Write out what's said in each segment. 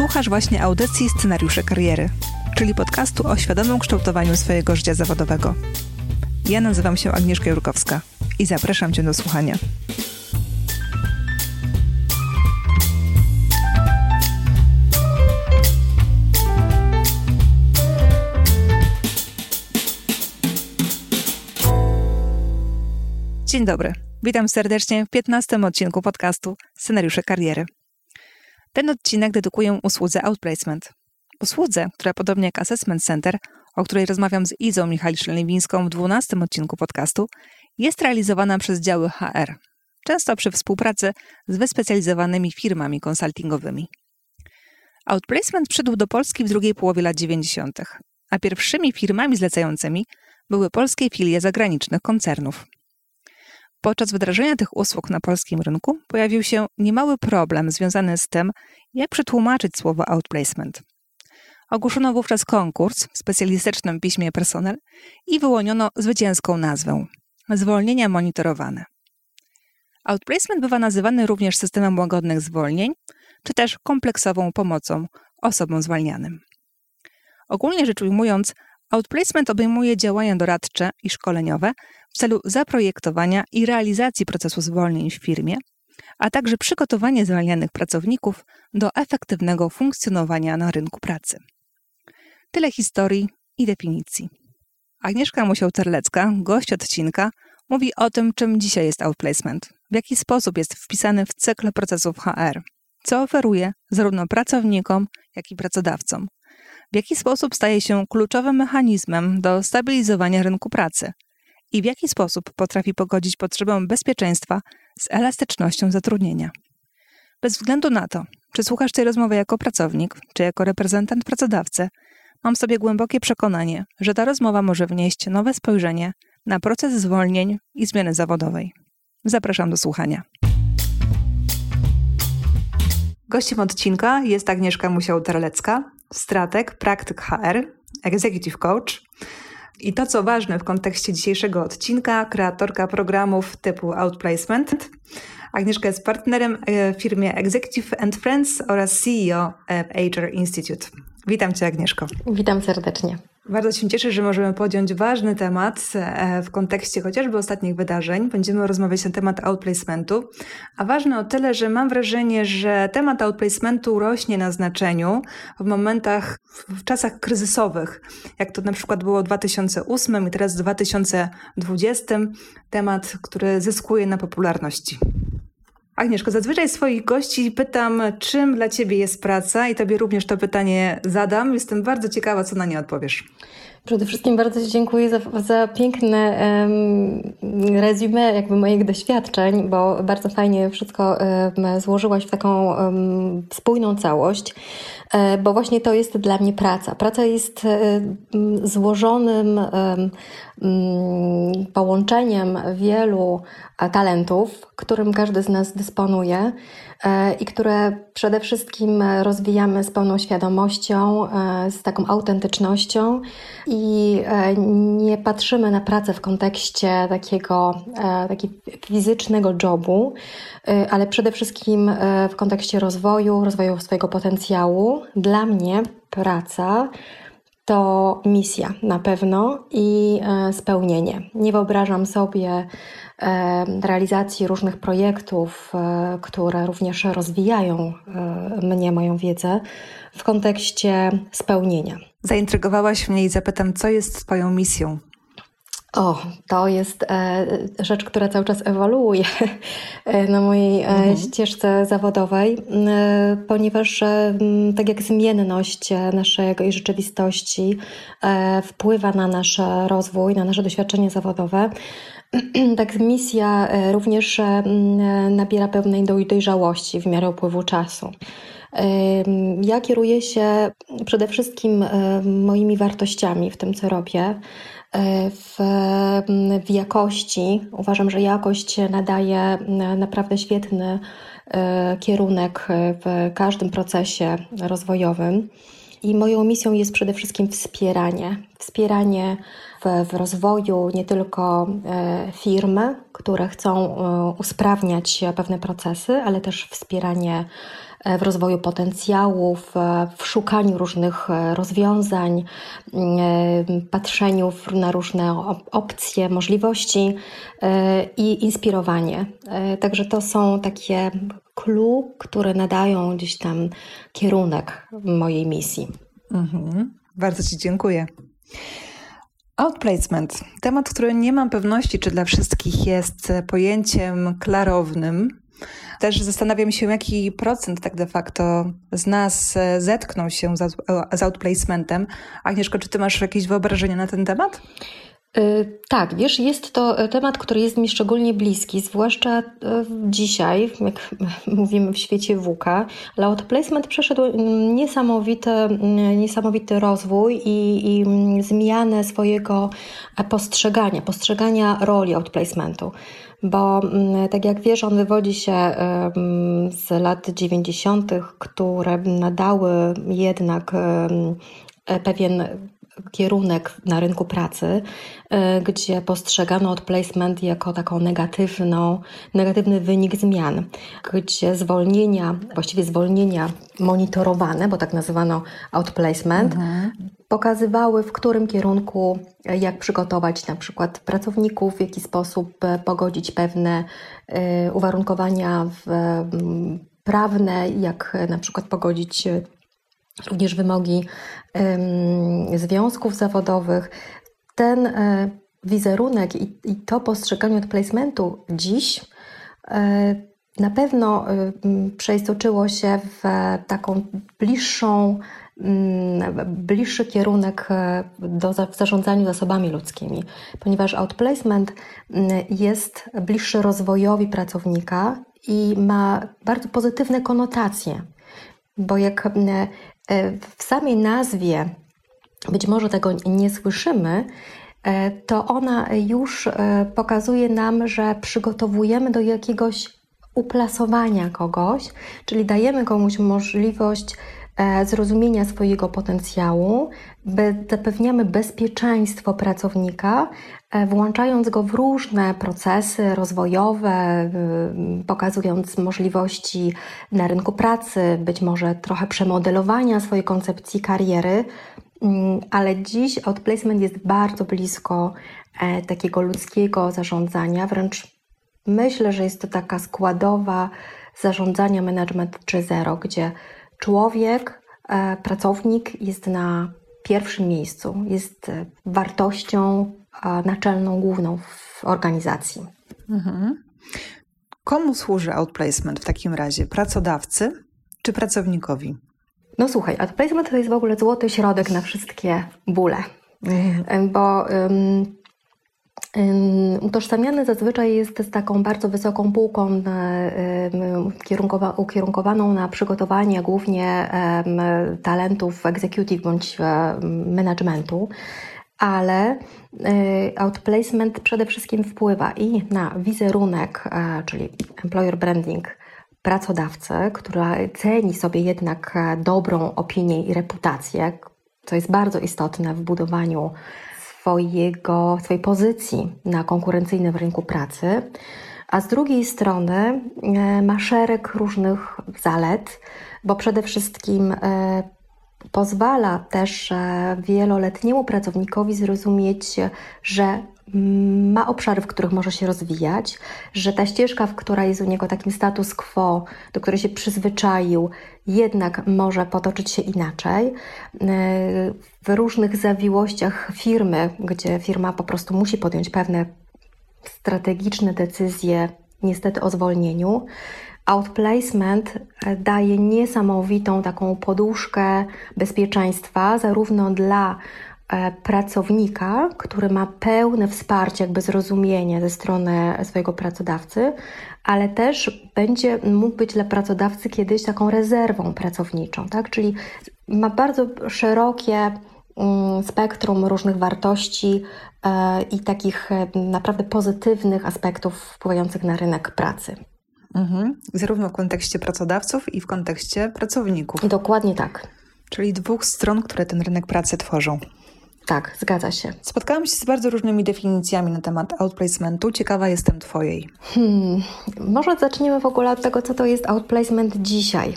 Słuchasz właśnie audycji Scenariusze Kariery, czyli podcastu o świadomym kształtowaniu swojego życia zawodowego. Ja nazywam się Agnieszka Jurkowska i zapraszam Cię do słuchania. Dzień dobry. Witam serdecznie w 15 odcinku podcastu Scenariusze Kariery. Ten odcinek dedykuję usłudze Outplacement. Usłudze, która podobnie jak Assessment Center, o której rozmawiam z Izą Michalisz-Lewińską w 12 odcinku podcastu, jest realizowana przez działy HR, często przy współpracy z wyspecjalizowanymi firmami konsultingowymi. Outplacement przybył do Polski w drugiej połowie lat 90., a pierwszymi firmami zlecającymi były polskie filie zagranicznych koncernów. Podczas wdrażania tych usług na polskim rynku pojawił się niemały problem związany z tym, jak przetłumaczyć słowo outplacement. Ogłoszono wówczas konkurs w specjalistycznym piśmie personel i wyłoniono zwycięską nazwę zwolnienia monitorowane. Outplacement bywa nazywany również systemem łagodnych zwolnień, czy też kompleksową pomocą osobom zwalnianym. Ogólnie rzecz ujmując, Outplacement obejmuje działania doradcze i szkoleniowe w celu zaprojektowania i realizacji procesu zwolnień w firmie, a także przygotowanie zwalnianych pracowników do efektywnego funkcjonowania na rynku pracy. Tyle historii i definicji. Agnieszka Musiał-Terlecka, gość odcinka, mówi o tym, czym dzisiaj jest outplacement, w jaki sposób jest wpisany w cykl procesów HR, co oferuje zarówno pracownikom, jak i pracodawcom, w jaki sposób staje się kluczowym mechanizmem do stabilizowania rynku pracy i w jaki sposób potrafi pogodzić potrzebę bezpieczeństwa z elastycznością zatrudnienia. Bez względu na to, czy słuchasz tej rozmowy jako pracownik, czy jako reprezentant pracodawcy, mam sobie głębokie przekonanie, że ta rozmowa może wnieść nowe spojrzenie na proces zwolnień i zmiany zawodowej. Zapraszam do słuchania. Gościem odcinka jest Agnieszka Musiał-Terlecka, strateg, praktyk HR, executive coach. I to, co ważne w kontekście dzisiejszego odcinka, kreatorka programów typu Outplacement. Agnieszka jest partnerem e, w firmie Executive and Friends oraz CEO HR Institute. Witam Cię, Agnieszko. Witam serdecznie. Bardzo się cieszę, że możemy podjąć ważny temat e, w kontekście chociażby ostatnich wydarzeń. Będziemy rozmawiać na temat outplacementu, a ważny o tyle, że mam wrażenie, że temat outplacementu rośnie na znaczeniu w momentach, w czasach kryzysowych, jak to na przykład było w 2008 i teraz w 2020, temat, który zyskuje na popularności. Agnieszko, zazwyczaj swoich gości pytam, czym dla Ciebie jest praca i Tobie również to pytanie zadam. Jestem bardzo ciekawa, co na nie odpowiesz. Przede wszystkim bardzo Ci dziękuję za, za piękne um, jakby moich doświadczeń, bo bardzo fajnie wszystko um, złożyłaś w taką um, spójną całość, bo właśnie to jest dla mnie praca. Praca jest złożonym połączeniem wielu talentów, którym każdy z nas dysponuje e, i które przede wszystkim rozwijamy z pełną świadomością, e, z taką autentycznością i e, nie patrzymy na pracę w kontekście takiego, takiego fizycznego jobu, ale przede wszystkim w kontekście rozwoju, rozwoju swojego potencjału. Dla mnie praca to misja na pewno i spełnienie. Nie wyobrażam sobie realizacji różnych projektów, e, które również rozwijają e, mnie, moją wiedzę w kontekście spełnienia. Zaintrygowałaś mnie i zapytam, co jest Twoją misją? O, to jest e, rzecz, która cały czas ewoluuje na mojej mhm. ścieżce zawodowej, ponieważ tak jak zmienność naszej rzeczywistości wpływa na nasz rozwój, na nasze doświadczenie zawodowe, tak misja e, również e, nabiera pewnej dojrzałości w miarę upływu czasu. Ja kieruję się przede wszystkim e, moimi wartościami w tym, co robię. W, w jakości uważam, że jakość nadaje naprawdę świetny kierunek w każdym procesie rozwojowym. I moją misją jest przede wszystkim wspieranie. Wspieranie w, w rozwoju nie tylko firmy, które chcą usprawniać pewne procesy, ale też wspieranie E, w rozwoju potencjałów, w szukaniu różnych e, rozwiązań, e, patrzeniu na różne opcje, możliwości i inspirowanie. Także to są takie clue, które nadają gdzieś tam kierunek mojej misji. Mhm. Bardzo Ci dziękuję. Outplacement. Temat, który nie mam pewności, czy dla wszystkich jest pojęciem klarownym. Też zastanawiam się, jaki procent tak de facto z nas e, zetknął się z, z outplacementem. Agnieszko, czy ty masz jakieś wyobrażenia na ten temat? Y, tak, wiesz, jest to e, temat, który jest mi szczególnie bliski, zwłaszcza e, dzisiaj, jak mówimy w świecie WUKA, ale outplacement przeszedł niesamowity, mm, niesamowity rozwój i, i mm, zmianę swojego postrzegania, postrzegania roli outplacementu bo mm, tak jak wiesz, on wywodzi się z lat 90., które nadały jednak e, pewien kierunek na rynku pracy, e, gdzie postrzegano outplacement jako taką negatywną, negatywny wynik zmian, gdzie zwolnienia, właściwie zwolnienia monitorowane, bo tak nazywano outplacement, mhm. pokazywały, w którym kierunku, e, jak przygotować na przykład pracowników, w jaki sposób e, pogodzić pewne uwarunkowania prawne, jak na przykład pogodzić również wymogi związków zawodowych. Ten wizerunek i, to postrzeganie od placementu dziś na pewno przeistoczyło się w taką bliższą Mm, bliższy kierunek e, do, w zarządzaniu zasobami ludzkimi, ponieważ outplacement mm, jest bliższy rozwojowi pracownika i ma bardzo pozytywne konotacje, bo jak mm, e, w samej nazwie być może tego nie słyszymy, e, to ona już pokazuje nam, że przygotowujemy do jakiegoś uplasowania kogoś, czyli dajemy komuś możliwość E, zrozumienia swojego potencjału, zapewniamy bezpieczeństwo pracownika, e, włączając go w różne procesy rozwojowe, pokazując możliwości na rynku pracy, być może trochę przemodelowania swojej koncepcji kariery, mm, ale dziś outplacement jest bardzo blisko e, takiego ludzkiego zarządzania, wręcz myślę, że jest to taka składowa zarządzania management 3.0, gdzie człowiek, e, pracownik jest na pierwszym miejscu, jest e, wartością naczelną, główną w organizacji. Mhm. Komu służy outplacement w takim razie? Pracodawcy czy pracownikowi? No słuchaj, outplacement to jest w ogóle złoty środek na wszystkie bóle. Mhm. Bo um, Utożsamiany zazwyczaj jest z taką bardzo wysoką półką ukierunkowaną na przygotowanie głównie talentów executive bądź managementu, ale y, outplacement przede wszystkim wpływa i na wizerunek, e, czyli employer branding pracodawcy, która ceni sobie jednak e, dobrą opinię i reputację, co jest bardzo istotne w budowaniu swojego, swojej pozycji na konkurencyjnym rynku pracy, a z drugiej strony e, ma szereg różnych zalet, bo przede wszystkim e, pozwala też e, wieloletniemu pracownikowi zrozumieć, że ma obszary, w których może się rozwijać, że ta ścieżka, w która jest u niego takim status quo, do której się przyzwyczaił, jednak może potoczyć się inaczej. W różnych zawiłościach firmy, gdzie firma po prostu musi podjąć pewne strategiczne decyzje, niestety o zwolnieniu, outplacement daje niesamowitą taką poduszkę bezpieczeństwa, zarówno dla E, pracownika, który ma pełne wsparcie, jakby zrozumienie ze strony swojego pracodawcy, ale też będzie mógł być dla pracodawcy kiedyś taką rezerwą pracowniczą, tak? Czyli ma bardzo szerokie mm, spektrum różnych wartości e, i takich e, naprawdę pozytywnych aspektów wpływających na rynek pracy. Mhm. Zarówno w kontekście pracodawców i w kontekście pracowników. Dokładnie tak. Czyli dwóch stron, które ten rynek pracy tworzą. Tak, zgadza się. Spotkałam się z bardzo różnymi definicjami na temat outplacementu. Ciekawa jestem Twojej. Hmm, może zaczniemy w ogóle od tego, co to jest outplacement dzisiaj.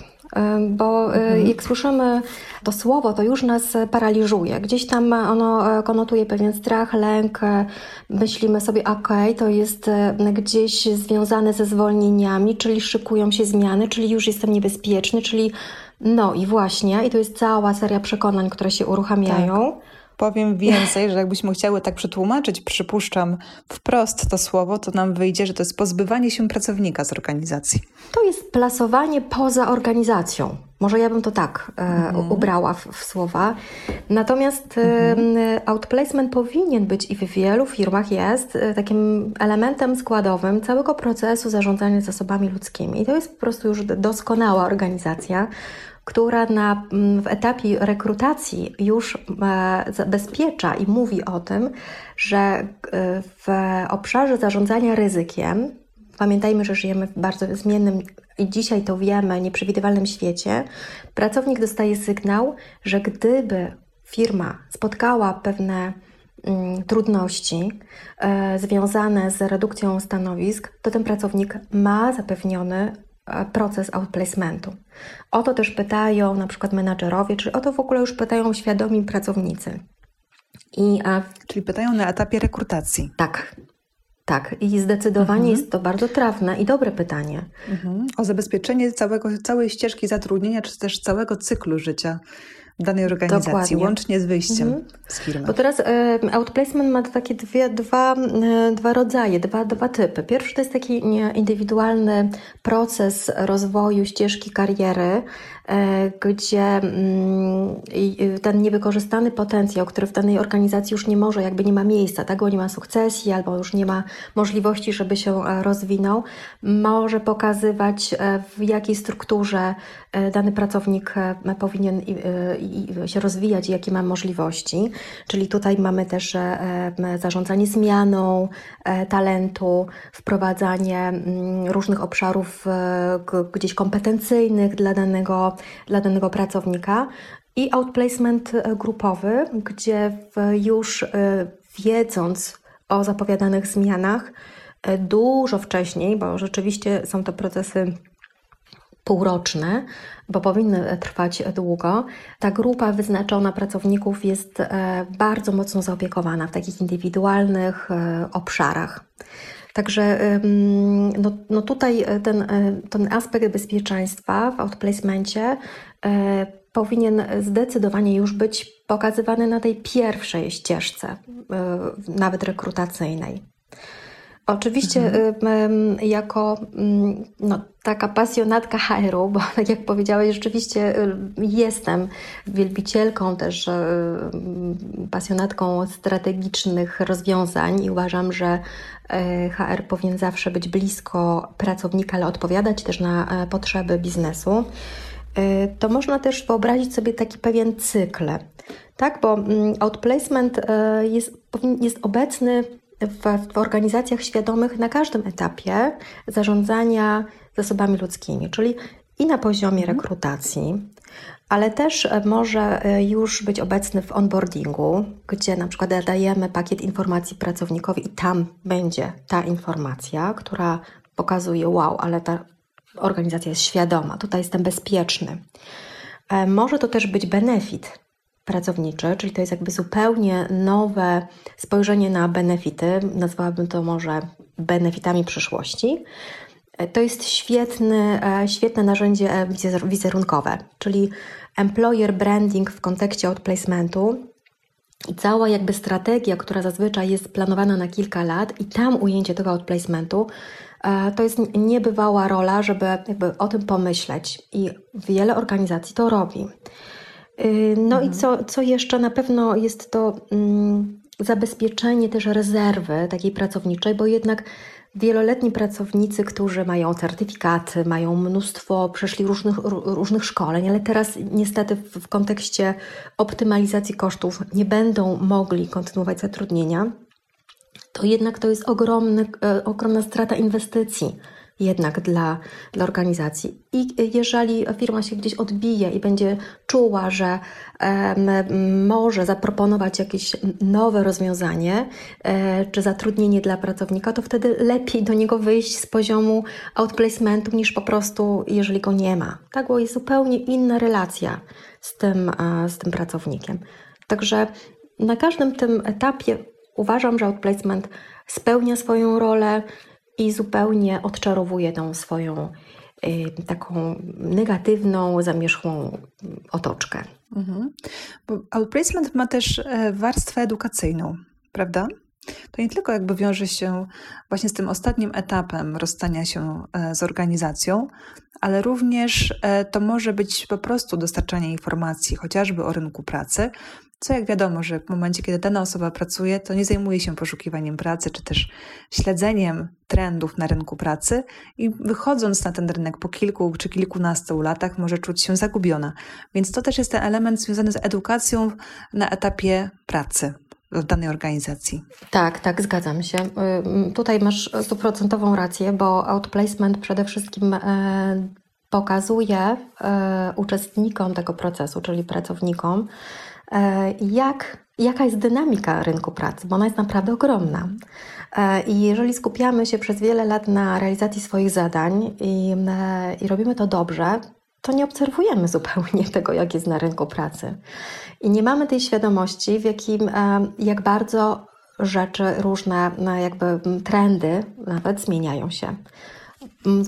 Bo mhm. jak słyszymy to słowo, to już nas paraliżuje. Gdzieś tam ono e, konotuje pewien strach, lęk. E, myślimy sobie, ok, to jest e, gdzieś związane ze zwolnieniami, czyli szykują się zmiany, czyli już jestem niebezpieczny, czyli no i właśnie, i to jest cała seria przekonań, które się uruchamiają. Tak. Powiem więcej, że jakbyśmy chciały tak przetłumaczyć, przypuszczam, wprost to słowo, to nam wyjdzie, że to jest pozbywanie się pracownika z organizacji. To jest plasowanie poza organizacją. Może ja bym to tak e, mhm. ubrała w, w, słowa. Natomiast mhm. e, outplacement powinien być i w wielu firmach jest e, takim elementem składowym całego procesu zarządzania zasobami ludzkimi. I to jest po prostu już doskonała organizacja, która na, mm, w etapie rekrutacji już e, zabezpiecza i mówi o tym, że e, w obszarze zarządzania ryzykiem, pamiętajmy, że żyjemy w bardzo zmiennym i dzisiaj to wiemy, nieprzewidywalnym świecie, pracownik dostaje sygnał, że gdyby firma spotkała pewne mm, trudności e, związane z redukcją stanowisk, to ten pracownik ma zapewniony proces outplacementu. O to też pytają na przykład menadżerowie, czy o to w ogóle już pytają świadomi pracownicy. I, a... Czyli pytają na etapie rekrutacji. Tak, tak, i zdecydowanie mhm. jest to bardzo trafne i dobre pytanie. Mhm. O zabezpieczenie całego, całej ścieżki zatrudnienia, czy też całego cyklu życia danej organizacji, Dokładnie. łącznie z wyjściem mhm. z firmy. Bo teraz e, outplacement ma takie dwie, dwa, e, dwa rodzaje, dwa, dwa typy. Pierwszy to jest taki indywidualny proces rozwoju ścieżki kariery, gdzie mm, ten niewykorzystany potencjał, który w danej organizacji już nie może, jakby nie ma miejsca, tak, bo nie ma sukcesji albo już nie ma możliwości, żeby się e, rozwinął, może pokazywać e, w jakiej strukturze dany pracownik powinien się rozwijać i jakie ma możliwości. Czyli tutaj mamy też zarządzanie zmianą talentu, wprowadzanie mm, różnych obszarów gdzieś kompetencyjnych dla danego dla danego pracownika i outplacement e, grupowy, gdzie już e, wiedząc o zapowiadanych zmianach e, dużo wcześniej, bo rzeczywiście są to procesy półroczne, bo powinny trwać długo. Ta grupa wyznaczona pracowników jest bardzo mocno zaopiekowana w takich indywidualnych obszarach. Także no, no tutaj e, ten, e, ten aspekt bezpieczeństwa w outplacemencie e, powinien zdecydowanie już być pokazywany na tej pierwszej ścieżce, nawet rekrutacyjnej. Oczywiście mhm. jako mm, no, taka pasjonatka HR-u, bo tak jak powiedziałeś, rzeczywiście jestem wielbicielką też pasjonatką strategicznych rozwiązań i uważam, że HR powinien zawsze być blisko pracownika, ale odpowiadać też na e, potrzeby biznesu. E, to można też wyobrazić sobie taki pewien cykl, tak? Bo mm, outplacement jest, jest obecny w, w organizacjach świadomych na każdym etapie zarządzania zasobami ludzkimi, czyli i na poziomie mhm. rekrutacji, ale też e, może e, już być obecny w onboardingu, gdzie na przykład dajemy pakiet informacji pracownikowi i tam będzie ta informacja, która pokazuje, wow, ale ta organizacja jest świadoma, tutaj jestem bezpieczny. E, może to też być benefit, pracowniczy, czyli to jest jakby zupełnie nowe spojrzenie na benefity, nazwałabym to może benefitami przyszłości. To jest świetny, e, świetne narzędzie e, wizerunkowe, czyli employer branding w kontekście outplacementu i cała jakby strategia, która zazwyczaj jest planowana na kilka lat i tam ujęcie tego outplacementu, e, to jest niebywała rola, żeby jakby o tym pomyśleć i wiele organizacji to robi. Y, no mhm. i co, co jeszcze na pewno jest to mm, zabezpieczenie też rezerwy takiej pracowniczej, bo jednak wieloletni pracownicy, którzy mają certyfikaty, mają mnóstwo, przeszli różnych, różnych szkoleń, ale teraz niestety w, kontekście optymalizacji kosztów nie będą mogli kontynuować zatrudnienia, to jednak to jest ogromny, e, ogromna strata inwestycji jednak dla, dla organizacji. I jeżeli firma się gdzieś odbije i będzie czuła, że um, może zaproponować jakieś nowe rozwiązanie e, czy zatrudnienie dla pracownika, to wtedy lepiej do niego wyjść z poziomu outplacementu niż po prostu, jeżeli go nie ma. Tak, bo jest zupełnie inna relacja z tym, z tym pracownikiem. Także na każdym tym etapie uważam, że outplacement spełnia swoją rolę i zupełnie odczarowuje tą swoją y, taką negatywną, zamierzchłą otoczkę. Mhm. Outplacement ma też e, warstwę edukacyjną, prawda? To nie tylko jakby wiąże się właśnie z tym ostatnim etapem rozstania się e, z organizacją, ale również e, to może być po prostu dostarczanie informacji chociażby o rynku pracy, co jak wiadomo, że w momencie, kiedy dana osoba pracuje, to nie zajmuje się poszukiwaniem pracy, czy też śledzeniem trendów na rynku pracy i wychodząc na ten rynek po kilku czy kilkunastu latach może czuć się zagubiona. Więc to też jest ten element związany z edukacją na etapie pracy w danej organizacji. Tak, tak, zgadzam się. Tutaj masz stuprocentową rację, bo outplacement przede wszystkim e, pokazuje e, uczestnikom tego procesu, czyli pracownikom, jak, jaka jest dynamika rynku pracy, bo ona jest naprawdę ogromna. E, I jeżeli skupiamy się przez wiele lat na realizacji swoich zadań i, e, i robimy to dobrze, to nie obserwujemy zupełnie tego, jak jest na rynku pracy. I nie mamy tej świadomości, w jakim, jak bardzo rzeczy, różne jakby trendy nawet zmieniają się.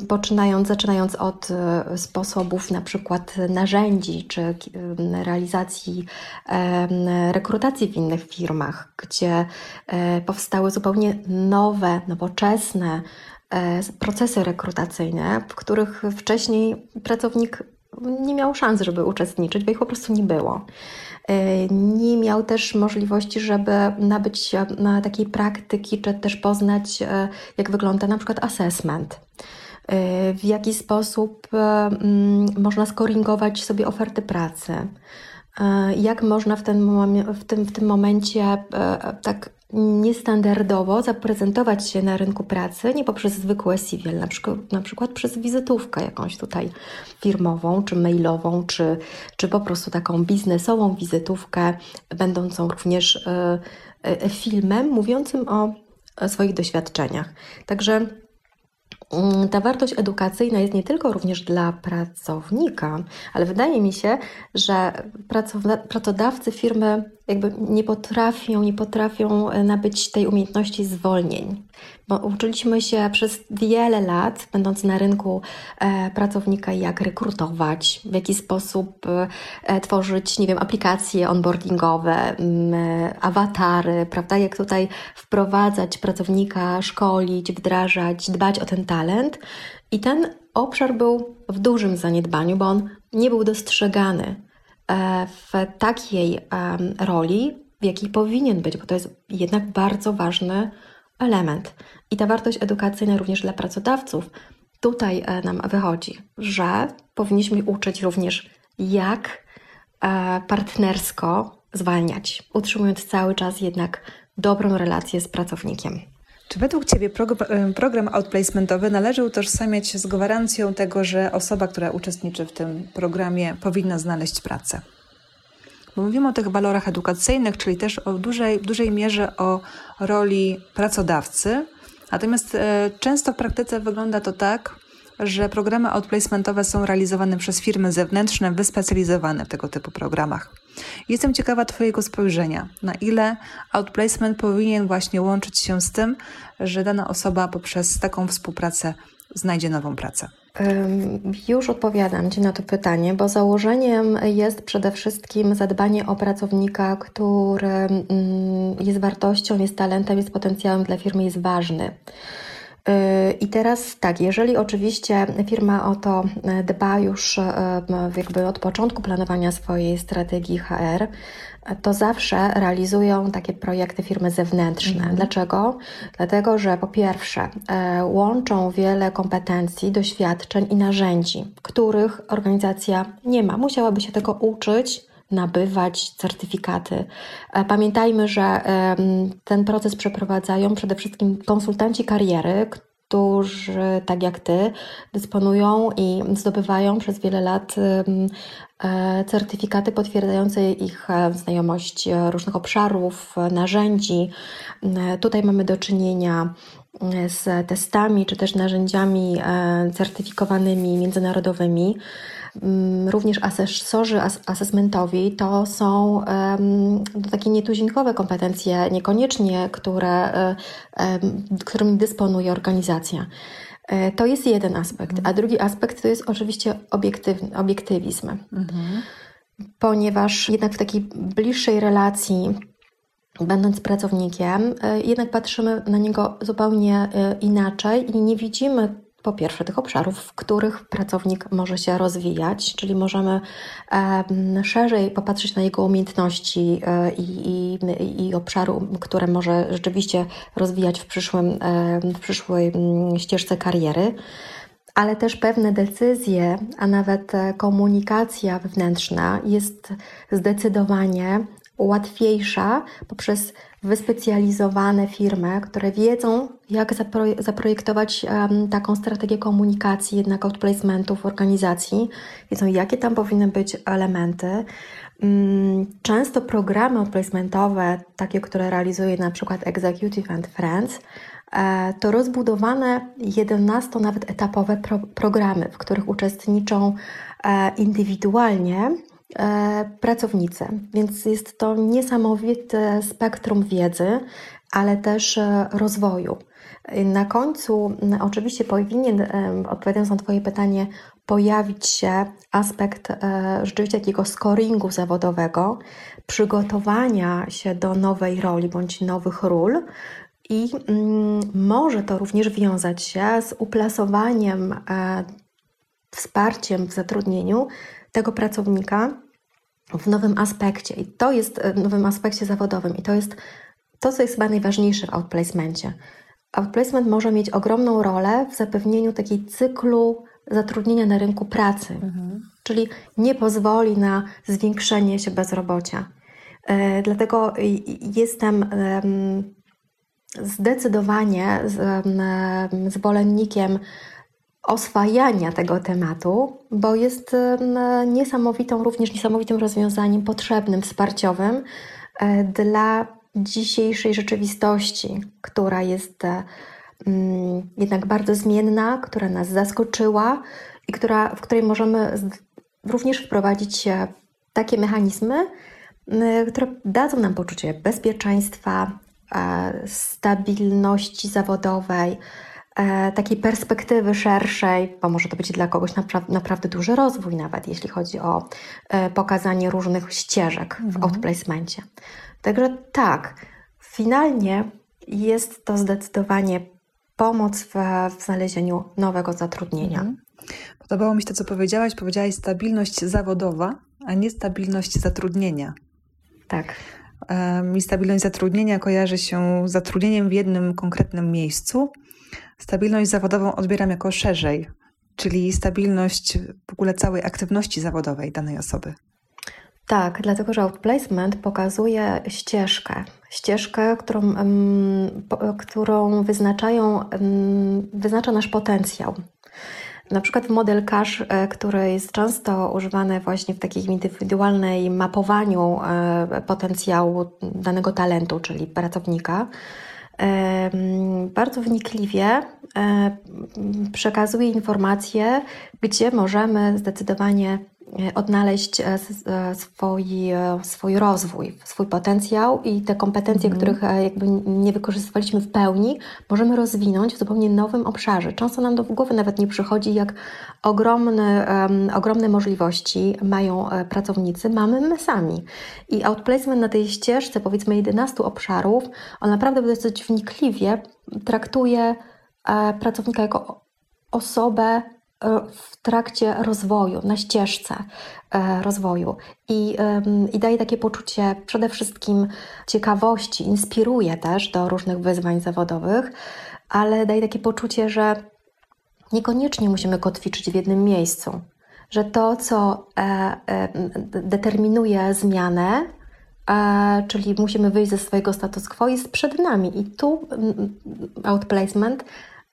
Poczynając, zaczynając od e, sposobów na przykład narzędzi czy e, realizacji e, rekrutacji w innych firmach, gdzie powstały zupełnie nowe, nowoczesne procesy rekrutacyjne, w których wcześniej pracownik nie miał szans, żeby uczestniczyć, bo ich po prostu nie było. Nie miał też możliwości, żeby nabyć takiej praktyki, czy też poznać, jak wygląda na przykład assessment w jaki sposób mm, można skoringować sobie oferty pracy, jak można w tym, w tym, w tym momencie tak niestandardowo zaprezentować się na rynku pracy, nie poprzez zwykłe CV, na przykład, na przykład przez wizytówkę jakąś tutaj firmową, czy mailową, czy, czy po prostu taką biznesową wizytówkę, będącą również filmem mówiącym o swoich doświadczeniach. Także Mm, ta wartość edukacyjna jest nie tylko również dla pracownika, ale wydaje mi się, że pracodawcy firmy jakby nie potrafią, nie potrafią e, nabyć tej umiejętności zwolnień. Bo uczyliśmy się przez wiele lat, będąc na rynku e, pracownika, jak rekrutować, w jaki sposób e, tworzyć, nie wiem, aplikacje onboardingowe, m, awatary, prawda? Jak tutaj wprowadzać pracownika, szkolić, wdrażać, dbać o ten talent. I ten obszar był w dużym zaniedbaniu, bo on nie był dostrzegany w takiej roli, w jakiej powinien być, bo to jest jednak bardzo ważny element. I ta wartość edukacyjna również dla pracodawców tutaj e, nam wychodzi, że powinniśmy uczyć również, jak e, partnersko zwalniać, utrzymując cały czas jednak dobrą relację z pracownikiem. Czy według Ciebie program outplacementowy należy utożsamiać się z gwarancją tego, że osoba, która uczestniczy w tym programie, powinna znaleźć pracę? Bo mówimy o tych walorach edukacyjnych, czyli też o dużej, dużej mierze o roli pracodawcy. Natomiast e, często w praktyce wygląda to tak, że programy outplacementowe są realizowane przez firmy zewnętrzne wyspecjalizowane w tego typu programach. Jestem ciekawa Twojego spojrzenia, na ile outplacement powinien właśnie łączyć się z tym, że dana osoba poprzez taką współpracę znajdzie nową pracę. Już odpowiadam Ci na to pytanie, bo założeniem jest przede wszystkim zadbanie o pracownika, który mm, jest wartością, jest talentem, jest potencjałem dla firmy, jest ważny. Y, I teraz tak, jeżeli oczywiście firma o to e, dba już e, jakby od początku planowania swojej strategii HR, to zawsze realizują takie projekty firmy zewnętrzne. Mhm. Dlaczego? Dlatego, że po pierwsze łączą wiele kompetencji, doświadczeń i narzędzi, których organizacja nie ma. Musiałaby się tego uczyć, nabywać certyfikaty. E, pamiętajmy, że ten proces przeprowadzają przede wszystkim konsultanci kariery, którzy, tak jak ty, dysponują i zdobywają przez wiele lat e, certyfikaty potwierdzające ich e, znajomość różnych obszarów, narzędzi. Tutaj mamy do czynienia z testami czy też narzędziami certyfikowanymi międzynarodowymi. Mm, również asesorzy asesmentowi to są um, takie nietuzinkowe kompetencje, niekoniecznie, które, którymi dysponuje organizacja. E, to jest jeden aspekt, a drugi aspekt to jest oczywiście obiektyw, obiektywizm. Mhm. Ponieważ jednak w takiej bliższej relacji będąc pracownikiem, e, jednak patrzymy na niego zupełnie inaczej i nie widzimy po pierwsze tych obszarów, w których pracownik może się rozwijać, czyli możemy szerzej popatrzeć na jego umiejętności e, i, i, i które może rzeczywiście rozwijać w, przyszłym, w przyszłej mm, ścieżce kariery. Ale też pewne decyzje, a nawet e, komunikacja wewnętrzna jest zdecydowanie łatwiejsza poprzez wyspecjalizowane firmy, które wiedzą, jak zaprojektować taką strategię komunikacji, jednak outplacementu w organizacji, wiedzą, jakie tam powinny być elementy. Um, często programy outplacementowe, takie, które realizuje na przykład Executive and Friends, e, to rozbudowane 11 nawet etapowe pro programy, w których uczestniczą e, indywidualnie pracownicy, więc jest to niesamowite spektrum wiedzy, ale też e, rozwoju. Na końcu, oczywiście, powinien, e, odpowiadając na Twoje pytanie, pojawić się aspekt rzeczywiście takiego scoringu zawodowego, przygotowania się do nowej roli bądź nowych ról. I może to również wiązać się z uplasowaniem, wsparciem w zatrudnieniu tego pracownika w nowym aspekcie. I to jest e, w nowym aspekcie zawodowym. I to jest to, co jest chyba najważniejsze w outplacemencie. Outplacement może mieć ogromną rolę w zapewnieniu takiej cyklu zatrudnienia na rynku pracy, mhm. czyli nie pozwoli na zwiększenie się bezrobocia. E, dlatego jestem zdecydowanie z, zwolennikiem oswajania tego tematu, bo jest niesamowitą, również niesamowitym rozwiązaniem potrzebnym, wsparciowym e, dla dzisiejszej rzeczywistości, która jest e, jednak bardzo zmienna, która nas zaskoczyła i która, w której możemy również wprowadzić takie mechanizmy, które dadzą nam poczucie bezpieczeństwa, e, stabilności zawodowej, E, takiej perspektywy szerszej, bo może to być dla kogoś napra- naprawdę duży rozwój, nawet jeśli chodzi o e, pokazanie różnych ścieżek w mhm. outplacemencie. Także tak, finalnie jest to zdecydowanie pomoc w, w znalezieniu nowego zatrudnienia. Mhm. Podobało mi się to, co powiedziałaś. Powiedziałaś stabilność zawodowa, a nie stabilność zatrudnienia. Tak. Mi stabilność zatrudnienia kojarzy się z zatrudnieniem w jednym konkretnym miejscu, Stabilność zawodową odbieram jako szerzej, czyli stabilność w ogóle całej aktywności zawodowej danej osoby. Tak, dlatego że outplacement pokazuje ścieżkę, ścieżkę, którą, którą wyznaczają, wyznacza nasz potencjał. Na przykład model cash, e, który jest często używany właśnie w takiej indywidualnej mapowaniu e, potencjału danego talentu, czyli pracownika, bardzo wnikliwie przekazuje informacje, gdzie możemy zdecydowanie E, odnaleźć e, e, swój, swój rozwój, swój potencjał i te kompetencje, mm. których jakby nie wykorzystywaliśmy w pełni, możemy rozwinąć w zupełnie nowym obszarze. Często nam do głowy nawet nie przychodzi, jak ogromne, um, ogromne możliwości mają pracownicy, mamy my sami. I outplacement na tej ścieżce, powiedzmy 11 obszarów, on naprawdę dosyć wnikliwie traktuje pracownika jako osobę E, w trakcie rozwoju, na ścieżce e, rozwoju. I, i daje takie poczucie przede wszystkim ciekawości, inspiruje też do różnych wyzwań zawodowych, ale daje takie poczucie, że niekoniecznie musimy kotwiczyć w jednym miejscu, że to, co e, determinuje zmianę, czyli musimy wyjść ze swojego status quo, jest przed nami. I tu outplacement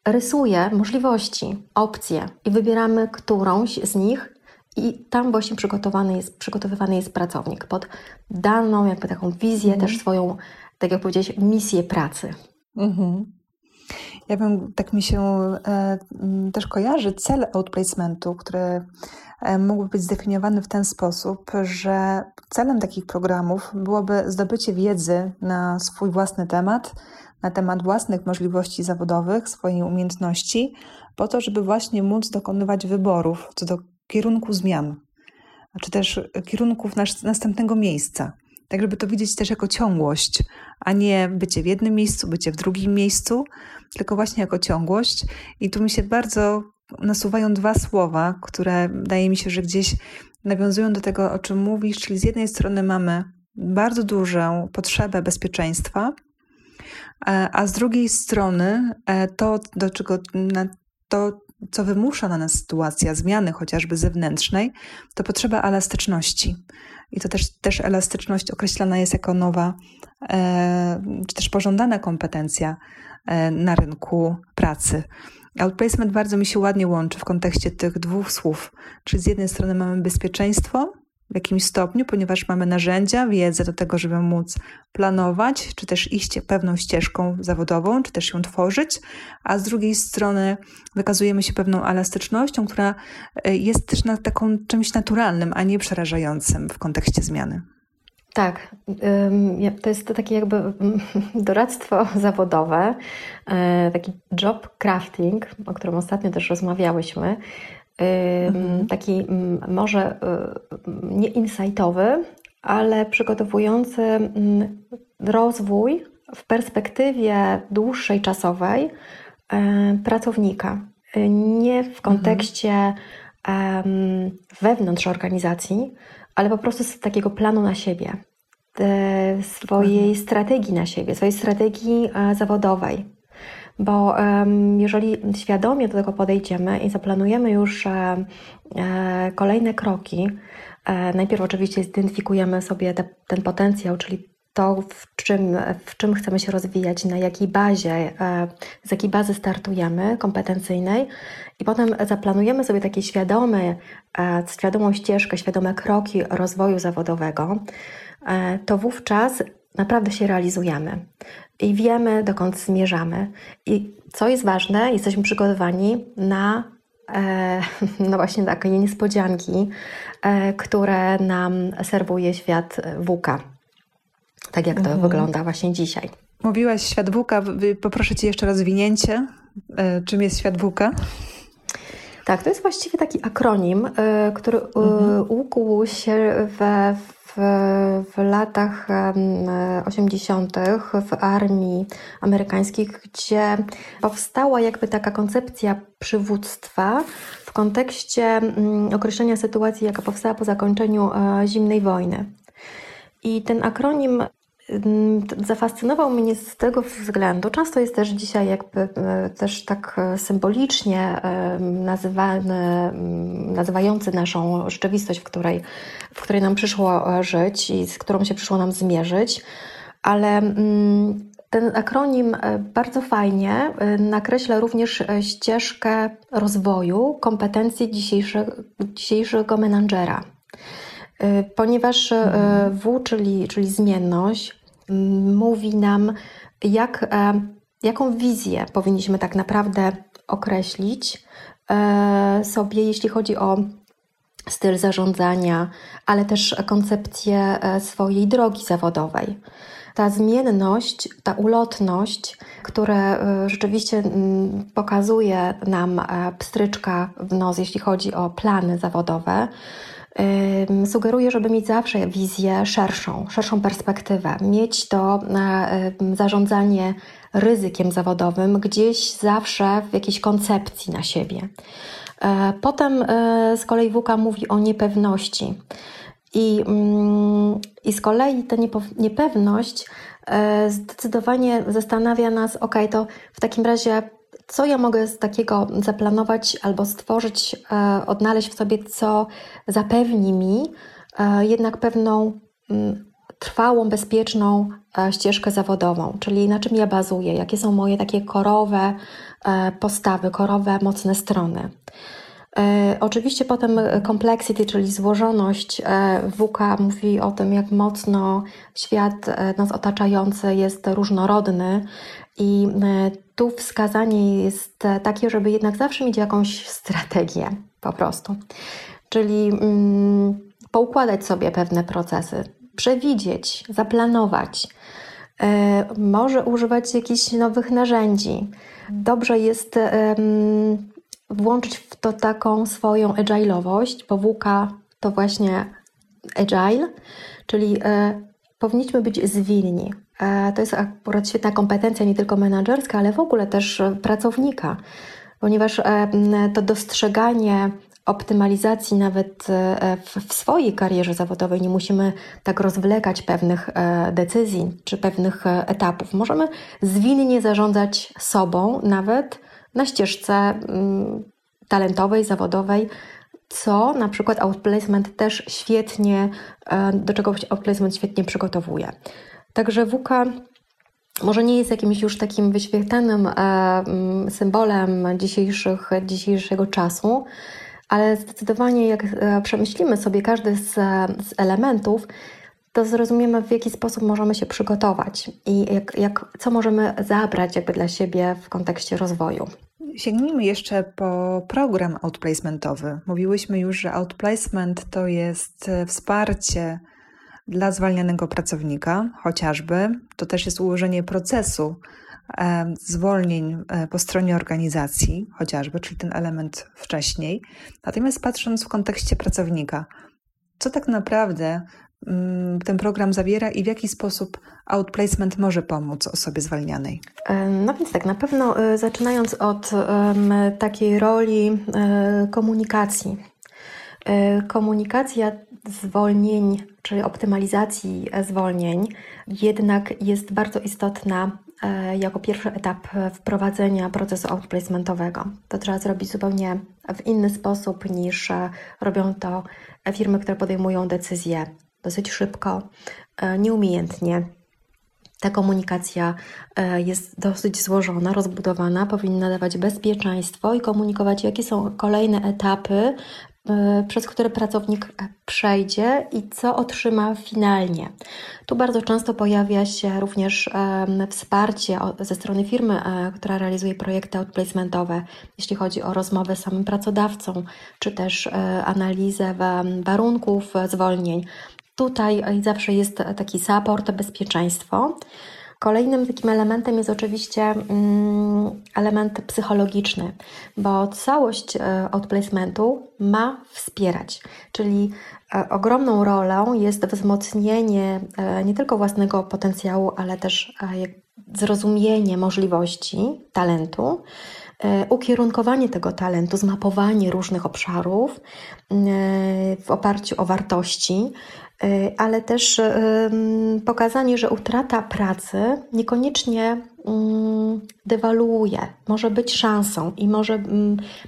rysuje możliwości, opcje i wybieramy którąś z nich i tam właśnie przygotowany jest, przygotowywany jest pracownik pod daną jakby taką wizję, mhm. też swoją, tak jak powiedzieć, misję pracy. Mhm. Ja bym, tak mi się e, też kojarzy cel outplacementu, który e, mógłby być zdefiniowany w ten sposób, że celem takich programów byłoby zdobycie wiedzy na swój własny temat, na temat własnych możliwości zawodowych, swojej umiejętności, po to, żeby właśnie móc dokonywać wyborów co do kierunku zmian, czy też kierunków następnego miejsca. Tak, żeby to widzieć też jako ciągłość, a nie bycie w jednym miejscu, bycie w drugim miejscu, tylko właśnie jako ciągłość. I tu mi się bardzo nasuwają dwa słowa, które wydaje mi się, że gdzieś nawiązują do tego, o czym mówisz, czyli z jednej strony mamy bardzo dużą potrzebę bezpieczeństwa, a z drugiej strony e, to, do czego to, co wymusza na nas sytuacja zmiany chociażby zewnętrznej, to potrzeba elastyczności. I to też, też elastyczność określana jest jako nowa, e, czy też pożądana kompetencja e, na rynku pracy. Outplacement bardzo mi się ładnie łączy w kontekście tych dwóch słów. Czyli z jednej strony mamy bezpieczeństwo, w jakimś stopniu, ponieważ mamy narzędzia, wiedzę do tego, żeby móc planować, czy też iść pewną ścieżką zawodową, czy też ją tworzyć, a z drugiej strony wykazujemy się pewną elastycznością, która e, jest też na taką czymś naturalnym, a nie przerażającym w kontekście zmiany. Tak, to jest takie jakby doradztwo zawodowe, e, taki job crafting, o którym ostatnio też rozmawiałyśmy, mhm. taki może y, nie insightowy, ale przygotowujący rozwój w perspektywie dłuższej czasowej e, pracownika. Nie w mhm. kontekście wewnątrz organizacji, ale po prostu z takiego planu na siebie, swojej mhm. strategii na siebie, swojej strategii e, zawodowej bo jeżeli świadomie do tego podejdziemy i zaplanujemy już e, e, kolejne kroki, e, najpierw oczywiście zidentyfikujemy sobie te, ten potencjał, czyli to, w czym, w czym chcemy się rozwijać, na jakiej bazie, z jakiej bazy startujemy kompetencyjnej, i potem zaplanujemy sobie takie świadome, świadomą ścieżkę, świadome kroki rozwoju zawodowego, to wówczas naprawdę się realizujemy i wiemy, dokąd zmierzamy. I co jest ważne, jesteśmy przygotowani na e, no właśnie takie niespodzianki, e, które nam serwuje świat WUKA. Tak jak to mhm. wygląda właśnie dzisiaj. Mówiłaś świat WUKA, poproszę Cię jeszcze rozwinięcie. E, czym jest świat WUKA? Tak, to jest właściwie taki akronim, e, który e, mhm. ukuł się we, w, latach 80. w armii amerykańskiej, gdzie powstała jakby taka koncepcja przywództwa w kontekście określenia sytuacji, jaka powstała po zakończeniu e, zimnej wojny. I ten akronim Zafascynował mnie z tego względu, często jest też dzisiaj jakby e, też tak e, symbolicznie e, nazywany, nazywający naszą rzeczywistość, w której, w której nam przyszło żyć i z którą się przyszło nam zmierzyć, ale ten akronim bardzo fajnie nakreśla również ścieżkę rozwoju kompetencji dzisiejszego, dzisiejszego menadżera. Ponieważ W, czyli, czyli zmienność, mówi nam, jak, e, jaką wizję powinniśmy tak naprawdę określić e, sobie, jeśli chodzi o styl zarządzania, ale też koncepcję e, swojej drogi zawodowej. Ta zmienność, ta ulotność, które rzeczywiście pokazuje nam pstryczka w nos, jeśli chodzi o plany zawodowe, Sugeruję, żeby mieć zawsze wizję szerszą, szerszą perspektywę, mieć to zarządzanie ryzykiem zawodowym gdzieś zawsze w jakiejś koncepcji na siebie. E, potem e, z kolei WUKA mówi o niepewności. I, mm, I z kolei ta niepewność e, zdecydowanie zastanawia nas, ok, to w takim razie co ja mogę z takiego zaplanować albo stworzyć, e, odnaleźć w sobie, co zapewni mi e, jednak pewną mm, trwałą, bezpieczną e, ścieżkę zawodową, czyli na czym ja bazuję, jakie są moje takie korowe postawy, korowe, mocne strony. Oczywiście potem complexity, czyli złożoność WK mówi o tym, jak mocno świat nas otaczający jest różnorodny i tu wskazanie jest takie, żeby jednak zawsze mieć jakąś strategię po prostu. Czyli mm, poukładać sobie pewne procesy, przewidzieć, zaplanować. E, może używać jakichś nowych narzędzi. Dobrze jest włączyć w to taką swoją agile'owość, bo WK to właśnie agile, czyli e, powinniśmy być zwilni. E, to jest akurat świetna kompetencja nie tylko menedżerska, ale w ogóle też pracownika, ponieważ to dostrzeganie optymalizacji nawet e, w swojej karierze zawodowej nie musimy tak rozwlekać pewnych e, decyzji czy pewnych e, etapów. Możemy zwinnie zarządzać sobą, nawet na ścieżce talentowej, zawodowej, co na przykład outplacement też świetnie, do czego outplacement świetnie przygotowuje. Także WK może nie jest jakimś już takim wyświetlanym mm, symbolem dzisiejszych, dzisiejszego czasu, ale zdecydowanie jak e, przemyślimy sobie każdy z, z elementów, to zrozumiemy, w jaki sposób możemy się przygotować i jak, jak, co możemy zabrać jakby dla siebie w kontekście rozwoju. Sięgnijmy jeszcze po program outplacementowy. Mówiłyśmy już, że outplacement to jest e, wsparcie dla zwalnianego pracownika, chociażby. To też jest ułożenie procesu E, zwolnień e, po stronie organizacji, chociażby, czyli ten element wcześniej. Natomiast patrząc w kontekście pracownika, co tak naprawdę mm, ten program zawiera i w jaki sposób outplacement może pomóc osobie zwalnianej? E, no więc tak, na pewno zaczynając od takiej roli komunikacji. Komunikacja zwolnień, czy optymalizacji zwolnień, jednak jest bardzo istotna E, jako pierwszy etap wprowadzenia procesu outplacementowego. To trzeba zrobić zupełnie w inny sposób niż e, robią to firmy, które podejmują decyzje dosyć szybko, e, nieumiejętnie. Ta komunikacja jest dosyć złożona, rozbudowana, powinna dawać bezpieczeństwo i komunikować, jakie są kolejne etapy przez które pracownik przejdzie i co otrzyma finalnie. Tu bardzo często pojawia się również wsparcie ze strony firmy, e, która realizuje projekty outplacementowe, jeśli chodzi o rozmowę z samym pracodawcą, czy też e, analizę warunków zwolnień. Tutaj zawsze jest taki support, bezpieczeństwo. Kolejnym takim elementem jest oczywiście mm, element psychologiczny, bo całość e, outplacementu ma wspierać, czyli e, ogromną rolą jest wzmocnienie e, nie tylko własnego potencjału, ale też zrozumienie możliwości talentu, ukierunkowanie tego talentu, zmapowanie różnych obszarów w oparciu o wartości, Y, ale też pokazanie, że utrata pracy niekoniecznie mm, dewaluuje, może być szansą i może,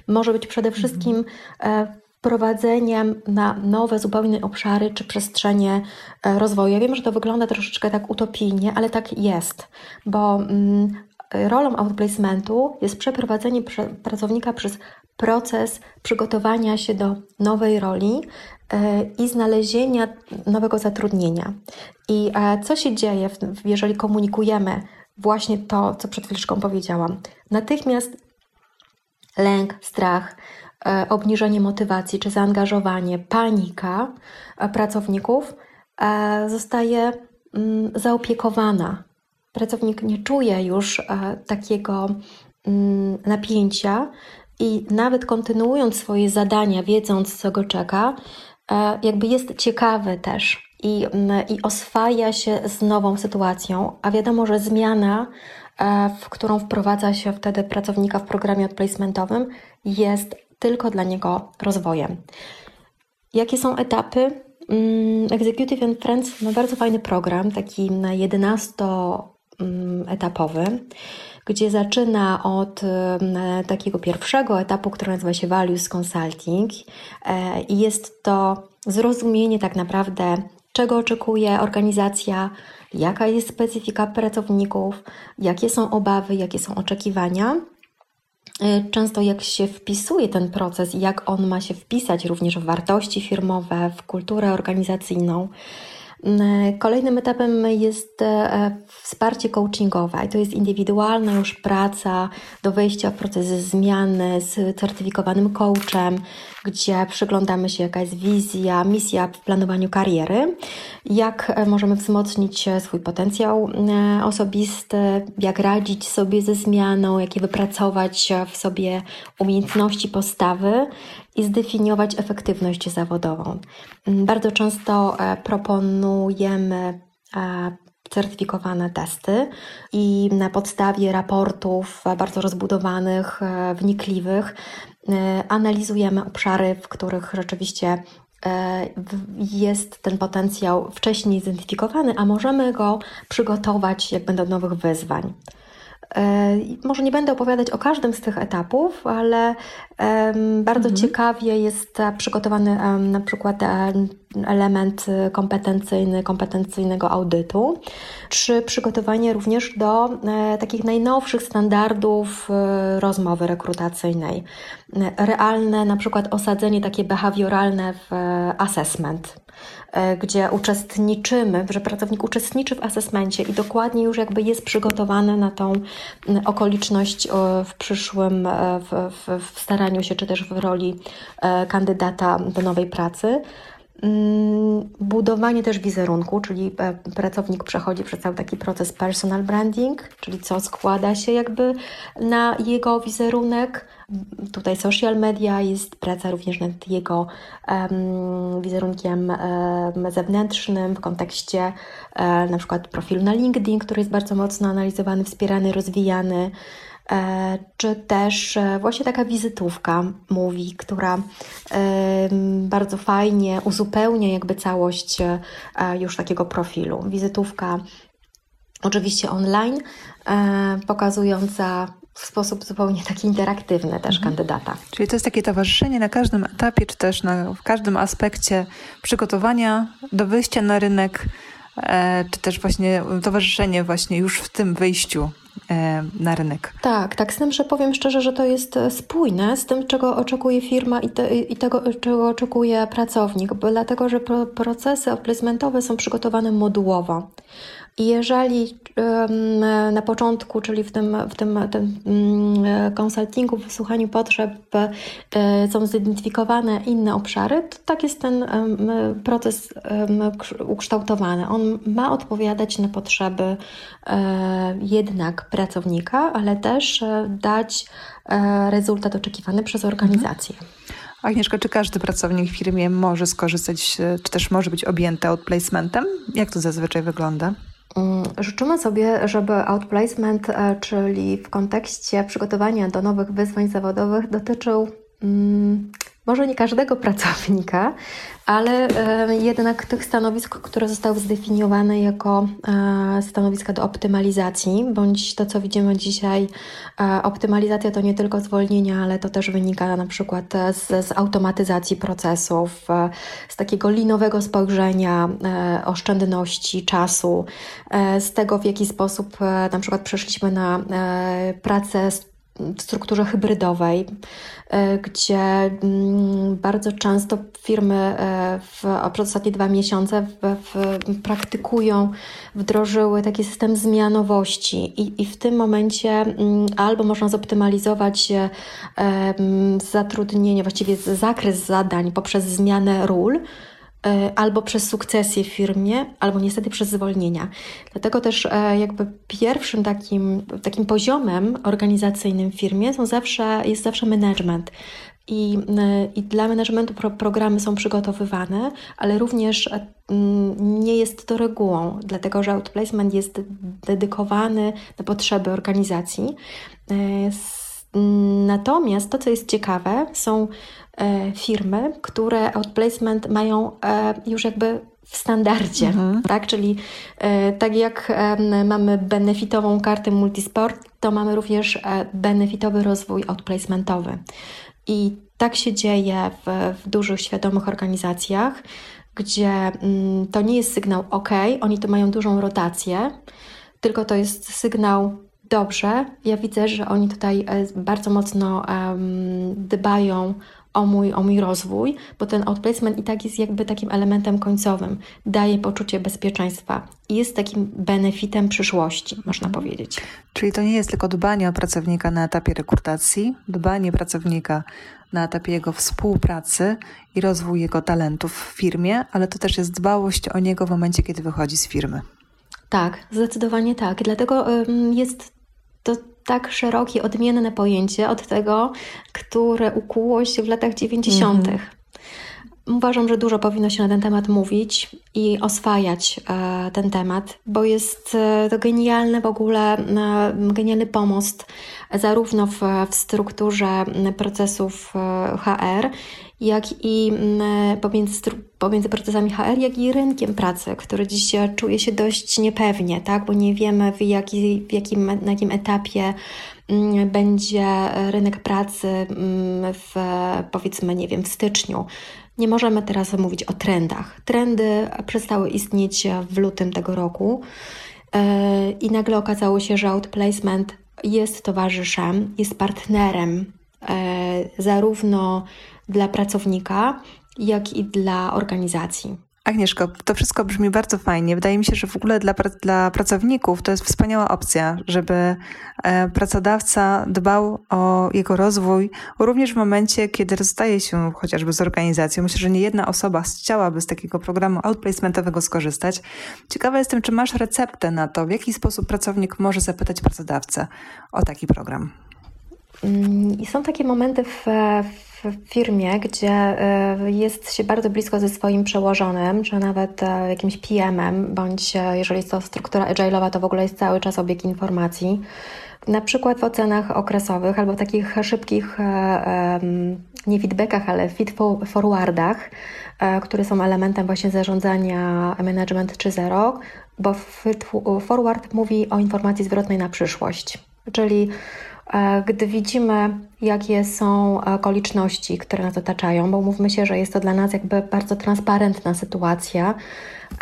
może być przede mhm. wszystkim e, wprowadzeniem na nowe, zupełnie obszary czy przestrzenie e, rozwoju. Ja wiem, że to wygląda troszeczkę tak utopijnie, ale tak jest, bo rolą outplacementu jest przeprowadzenie pracownika przez proces przygotowania się do nowej roli e, i znalezienia nowego zatrudnienia. I e, co się dzieje, jeżeli komunikujemy właśnie to, co przed chwileczką powiedziałam? Natychmiast lęk, strach, e, obniżenie motywacji czy zaangażowanie, panika pracowników zostaje mm, zaopiekowana pracownik nie czuje już e, takiego mm, napięcia i nawet kontynuując swoje zadania, wiedząc co go czeka, e, jakby jest ciekawy też i, mm, i oswaja się z nową sytuacją, a wiadomo, że zmiana, e, w którą wprowadza się wtedy pracownika w programie odplacementowym, jest tylko dla niego rozwojem. Jakie są etapy? Mm, Executive and Friends ma bardzo fajny program, taki 11 Mm, etapowy, gdzie zaczyna od mm, e, takiego pierwszego etapu, który nazywa się Values Consulting e, i jest to zrozumienie tak naprawdę, czego oczekuje organizacja, jaka jest specyfika pracowników, jakie są obawy, jakie są oczekiwania. E, często jak się wpisuje ten proces i jak on ma się wpisać również w wartości firmowe, w kulturę organizacyjną, Kolejnym etapem jest e, wsparcie coachingowe. To jest indywidualna już praca do wejścia w proces zmiany z certyfikowanym coachem, gdzie przyglądamy się, jaka jest wizja, misja w planowaniu kariery, jak e, możemy wzmocnić e, swój potencjał e, osobisty, jak radzić sobie ze zmianą, jakie wypracować w sobie umiejętności postawy i zdefiniować efektywność zawodową. Mm, bardzo często proponujemy certyfikowane testy i na podstawie raportów bardzo rozbudowanych, wnikliwych E, analizujemy obszary, w których rzeczywiście e, jest ten potencjał wcześniej zidentyfikowany, a możemy go przygotować jak będą nowych wyzwań. E, może nie będę opowiadać o każdym z tych etapów, ale bardzo mhm. ciekawie jest przygotowany na przykład element kompetencyjny, kompetencyjnego audytu, czy przygotowanie również do e, takich najnowszych standardów e, rozmowy rekrutacyjnej. Realne, na przykład osadzenie takie behawioralne w assessment E, gdzie uczestniczymy, że pracownik uczestniczy w asesmencie i dokładnie już jakby jest przygotowany na tą okoliczność w przyszłym, e, w, w, w staraniu się, czy też w roli e, kandydata do nowej pracy. Mm, budowanie też wizerunku, czyli pracownik przechodzi przez cały taki proces personal branding, czyli co składa się jakby na jego wizerunek, Tutaj social media jest praca również nad jego um, wizerunkiem um, zewnętrznym w kontekście um, na przykład profilu na LinkedIn, który jest bardzo mocno analizowany, wspierany, rozwijany. e, czy też e, właśnie taka wizytówka mówi, która bardzo fajnie uzupełnia jakby całość e, już takiego profilu. Wizytówka oczywiście online, pokazująca w sposób zupełnie taki interaktywny też mhm. kandydata. Czyli to jest takie towarzyszenie na każdym etapie, czy też na, w każdym aspekcie przygotowania do wyjścia na rynek, e, czy też właśnie towarzyszenie właśnie już w tym wyjściu e, na rynek. Tak, tak. Z tym, że powiem szczerze, że to jest spójne z tym, czego oczekuje firma i, te, i tego, czego oczekuje pracownik, bo dlatego, że pro, procesy placementowe są przygotowane modułowo. I jeżeli na początku, czyli w tym, w tym, tym konsultingu, mm, wysłuchaniu potrzeb e, są zidentyfikowane inne obszary, to tak jest ten proces ukształtowany. On ma odpowiadać na potrzeby e, jednak pracownika, ale też e, dać rezultat oczekiwany przez organizację. Mhm. Agnieszka, czy każdy pracownik w firmie może skorzystać, czy też może być objęty outplacementem? Jak to zazwyczaj wygląda? Mm, życzymy sobie, żeby outplacement, e, czyli w kontekście przygotowania do nowych wyzwań zawodowych, dotyczył mm, może nie każdego pracownika, ale e, jednak tych stanowisk, które zostały zdefiniowane jako e, stanowiska do optymalizacji, bądź to, co widzimy dzisiaj, e, optymalizacja to nie tylko zwolnienia, ale to też wynika na przykład z, z automatyzacji procesów, z takiego linowego spojrzenia, oszczędności czasu, z tego, w jaki sposób na przykład przeszliśmy na pracę w strukturze hybrydowej, e, gdzie mm, bardzo często firmy e, w, przez ostatnie dwa miesiące w, w, praktykują, wdrożyły taki system zmianowości. I, i w tym momencie mm, albo można zoptymalizować e, mm, zatrudnienie, właściwie zakres zadań poprzez zmianę ról, albo przez sukcesję w firmie, albo niestety przez zwolnienia. Dlatego też e, jakby pierwszym takim, takim poziomem organizacyjnym w firmie są zawsze, jest zawsze management. I, e, I dla managementu pro, programy są przygotowywane, ale również nie jest to regułą, dlatego że outplacement jest dedykowany na potrzeby organizacji. Natomiast to, co jest ciekawe, są E, firmy, które outplacement mają e, już jakby w standardzie, mhm. tak? Czyli e, tak jak mamy benefitową kartę multisport, to mamy również benefitowy rozwój outplacementowy. I tak się dzieje w, w dużych, świadomych organizacjach. gdzie mm, to nie jest sygnał OK, oni tu mają dużą rotację, tylko to jest sygnał dobrze. Ja widzę, że oni tutaj e, bardzo mocno dbają o mój, o mój rozwój, bo ten outplacement i tak jest jakby takim elementem końcowym. Daje poczucie bezpieczeństwa i jest takim benefitem przyszłości, można mhm. powiedzieć. Czyli to nie jest tylko dbanie o pracownika na etapie rekrutacji, dbanie pracownika na etapie jego współpracy i rozwój jego talentów w firmie, ale to też jest dbałość o niego w momencie, kiedy wychodzi z firmy. Tak, zdecydowanie tak. Dlatego jest to tak szerokie, odmienne pojęcie od tego, które ukuło się w latach 90. Mhm. Uważam, że dużo powinno się na ten temat mówić i oswajać e, ten temat, bo jest e, to genialny w ogóle, e, genialny pomost zarówno w, w strukturze procesów e, HR, jak i pomiędzy, pomiędzy procesami HR, jak i rynkiem pracy, który dziś czuje się dość niepewnie, tak? bo nie wiemy w, jaki, w jakim, na jakim etapie będzie rynek pracy w powiedzmy, nie wiem, w styczniu. Nie możemy teraz mówić o trendach. Trendy przestały istnieć w lutym tego roku e, i nagle okazało się, że outplacement jest towarzyszem, jest partnerem e, zarówno dla pracownika, jak i dla organizacji. Agnieszko, to wszystko brzmi bardzo fajnie. Wydaje mi się, że w ogóle dla, dla pracowników to jest wspaniała opcja, żeby e, pracodawca dbał o jego rozwój, również w momencie, kiedy rozstaje się chociażby z organizacją. Myślę, że nie jedna osoba chciałaby z takiego programu outplacementowego skorzystać. Ciekawa jestem, czy masz receptę na to, w jaki sposób pracownik może zapytać pracodawcę o taki program. Mm, I są takie momenty w, w firmie, gdzie e, jest się bardzo blisko ze swoim przełożonym, czy nawet e, jakimś PM-em, bądź e, jeżeli jest to struktura agile'owa, to w ogóle jest cały czas obieg informacji. Na przykład w ocenach okresowych albo takich szybkich, nie feedbackach, ale feed forwardach, które są elementem właśnie zarządzania Management 3.0, bo forward mówi o informacji zwrotnej na przyszłość. Czyli gdy widzimy, jakie są okoliczności, które nas otaczają, bo mówmy się, że jest to dla nas jakby bardzo transparentna sytuacja,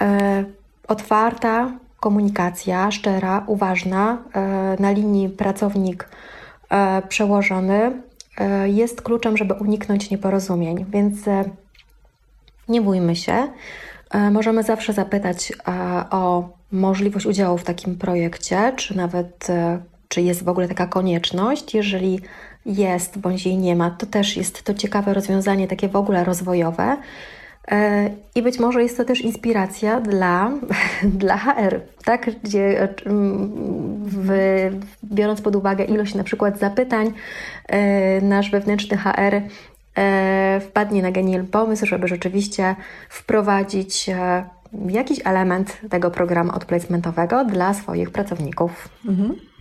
e, otwarta komunikacja, szczera, uważna e, na linii pracownik przełożony jest kluczem, żeby uniknąć nieporozumień. Więc nie bójmy się. Możemy zawsze zapytać o możliwość udziału w takim projekcie, czy nawet czy jest w ogóle taka konieczność. Jeżeli jest bądź jej nie ma, to też jest to ciekawe rozwiązanie, takie w ogóle rozwojowe. E, I być może jest to też inspiracja dla, dla HR, tak? Gdzie w, biorąc pod uwagę ilość na przykład zapytań, e, nasz wewnętrzny HR e, wpadnie na genialny pomysł, żeby rzeczywiście wprowadzić jakiś element tego programu odplacementowego dla swoich pracowników. Mhm.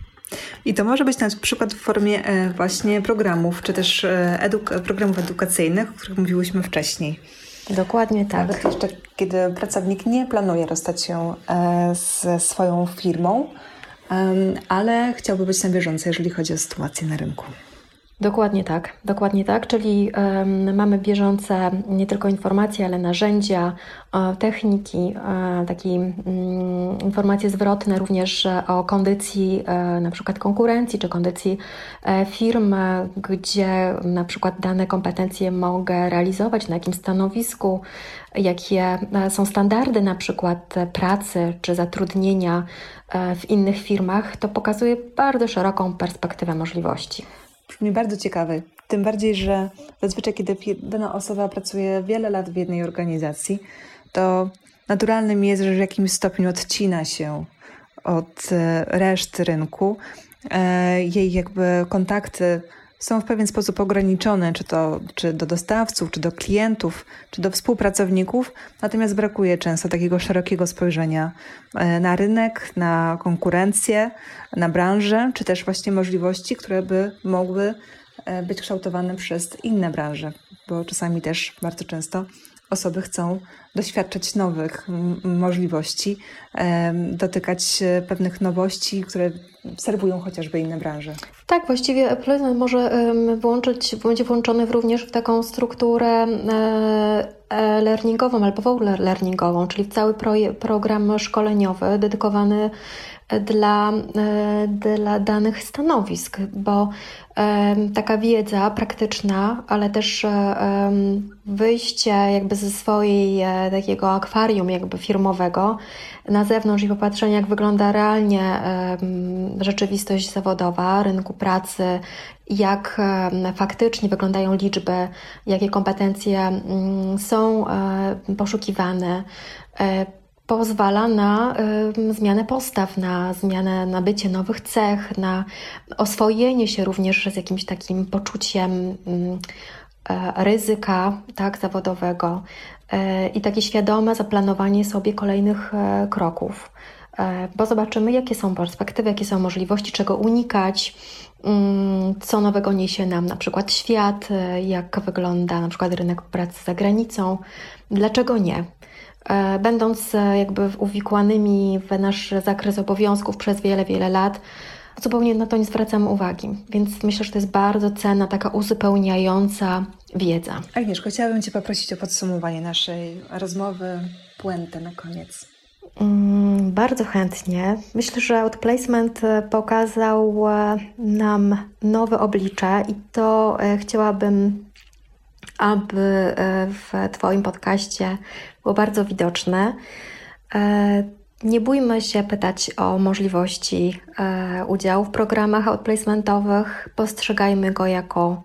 I to może być na przykład w formie e, właśnie programów, czy też e, eduk programów edukacyjnych, o których mówiłyśmy wcześniej. Dokładnie tak. Nawet jeszcze kiedy pracownik nie planuje rozstać się ze swoją firmą, ale chciałby być na bieżąco, jeżeli chodzi o sytuację na rynku. Dokładnie tak, dokładnie tak, czyli mamy bieżące nie tylko informacje, ale narzędzia, e, techniki, e, takie um, informacje zwrotne również o kondycji e, na przykład konkurencji czy kondycji e, firm, gdzie na przykład dane kompetencje mogę realizować, na jakim stanowisku, jakie e, są standardy na przykład pracy czy zatrudnienia e, w innych firmach, to pokazuje bardzo szeroką perspektywę możliwości. Brzmi bardzo ciekawy. Tym bardziej, że zazwyczaj, kiedy dana osoba pracuje wiele lat w jednej organizacji, to naturalnym jest, że w jakimś stopniu odcina się od e, reszty rynku. E, jej jakby kontakty są w pewien sposób ograniczone, czy to czy do dostawców, czy do klientów, czy do współpracowników, natomiast brakuje często takiego szerokiego spojrzenia e, na rynek, na konkurencję, na branżę, czy też właśnie możliwości, które by mogły e, być kształtowane przez inne branże, bo czasami też bardzo często osoby chcą doświadczać nowych możliwości, dotykać pewnych nowości, które serwują chociażby inne branże. Tak, właściwie Appleizement może włączyć, będzie włączony również w taką strukturę e, e, learningową albo w ogóle learningową, czyli w cały program szkoleniowy dedykowany dla, e, dla danych stanowisk, bo taka wiedza praktyczna, ale też wyjście jakby ze swojej e, takiego akwarium jakby firmowego na zewnątrz i popatrzenie jak wygląda realnie rzeczywistość zawodowa, rynku pracy, jak faktycznie wyglądają liczby, jakie kompetencje mm, są e, poszukiwane pozwala na y, zmianę postaw, na zmianę, nabycie nowych cech, na oswojenie się również z jakimś takim poczuciem y, ryzyka tak, zawodowego y, i takie świadome zaplanowanie sobie kolejnych y, kroków. Bo zobaczymy, jakie są perspektywy, jakie są możliwości, czego unikać, mm, co nowego niesie nam na przykład świat, jak wygląda na przykład rynek pracy za granicą, dlaczego nie. E, będąc e, jakby uwikłanymi w nasz zakres obowiązków przez wiele, wiele lat, zupełnie na to nie zwracamy uwagi. Więc myślę, że to jest bardzo cenna, taka uzupełniająca wiedza. Agnieszko, chciałabym Cię poprosić o podsumowanie naszej rozmowy, puentę na koniec. Mm, bardzo chętnie. Myślę, że Outplacement e, pokazał nam nowe oblicze i to chciałabym aby e, w Twoim podcaście było bardzo widoczne. E, nie bójmy się pytać o możliwości e, udziału w programach outplacementowych. Postrzegajmy go jako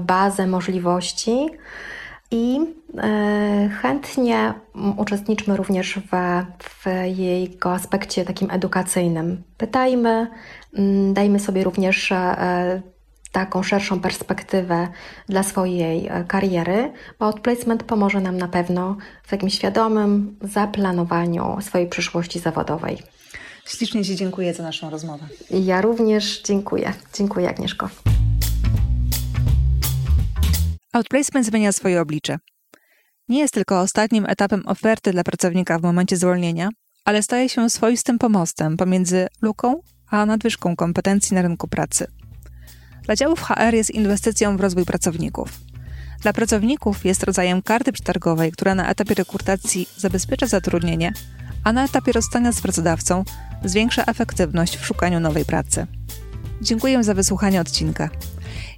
bazę możliwości i chętnie uczestniczmy również w, w jego aspekcie takim edukacyjnym. Pytajmy, dajmy sobie również taką szerszą perspektywę dla swojej e, kariery, bo outplacement pomoże nam na pewno w takim świadomym zaplanowaniu swojej przyszłości zawodowej. Ślicznie Ci dziękuję za naszą rozmowę. Ja również dziękuję. Dziękuję, Agnieszko. Outplacement zmienia swoje oblicze. Nie jest tylko ostatnim etapem oferty dla pracownika w momencie zwolnienia, ale staje się swoistym pomostem pomiędzy luką a nadwyżką kompetencji na rynku pracy. Dla działów HR jest inwestycją w rozwój pracowników. Dla pracowników jest rodzajem karty przetargowej, która na etapie rekrutacji zabezpiecza zatrudnienie, a na etapie rozstania z pracodawcą zwiększa efektywność w szukaniu nowej pracy. Dziękuję za wysłuchanie odcinka.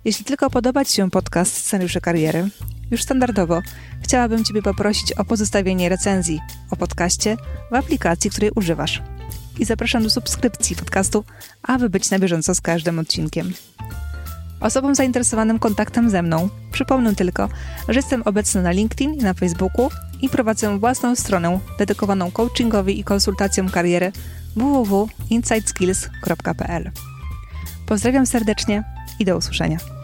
Jeśli tylko podoba Ci się podcast Scenariusze Kariery, już standardowo chciałabym Ciebie poprosić o pozostawienie recenzji o podcaście w aplikacji, której używasz. I zapraszam do subskrypcji podcastu, aby być na bieżąco z każdym odcinkiem. Osobom zainteresowanym kontaktem ze mną przypomnę tylko, że jestem obecna na LinkedIn i na Facebooku i prowadzę własną stronę dedykowaną coachingowi i konsultacjom kariery www.insightskills.pl. Pozdrawiam serdecznie i do usłyszenia.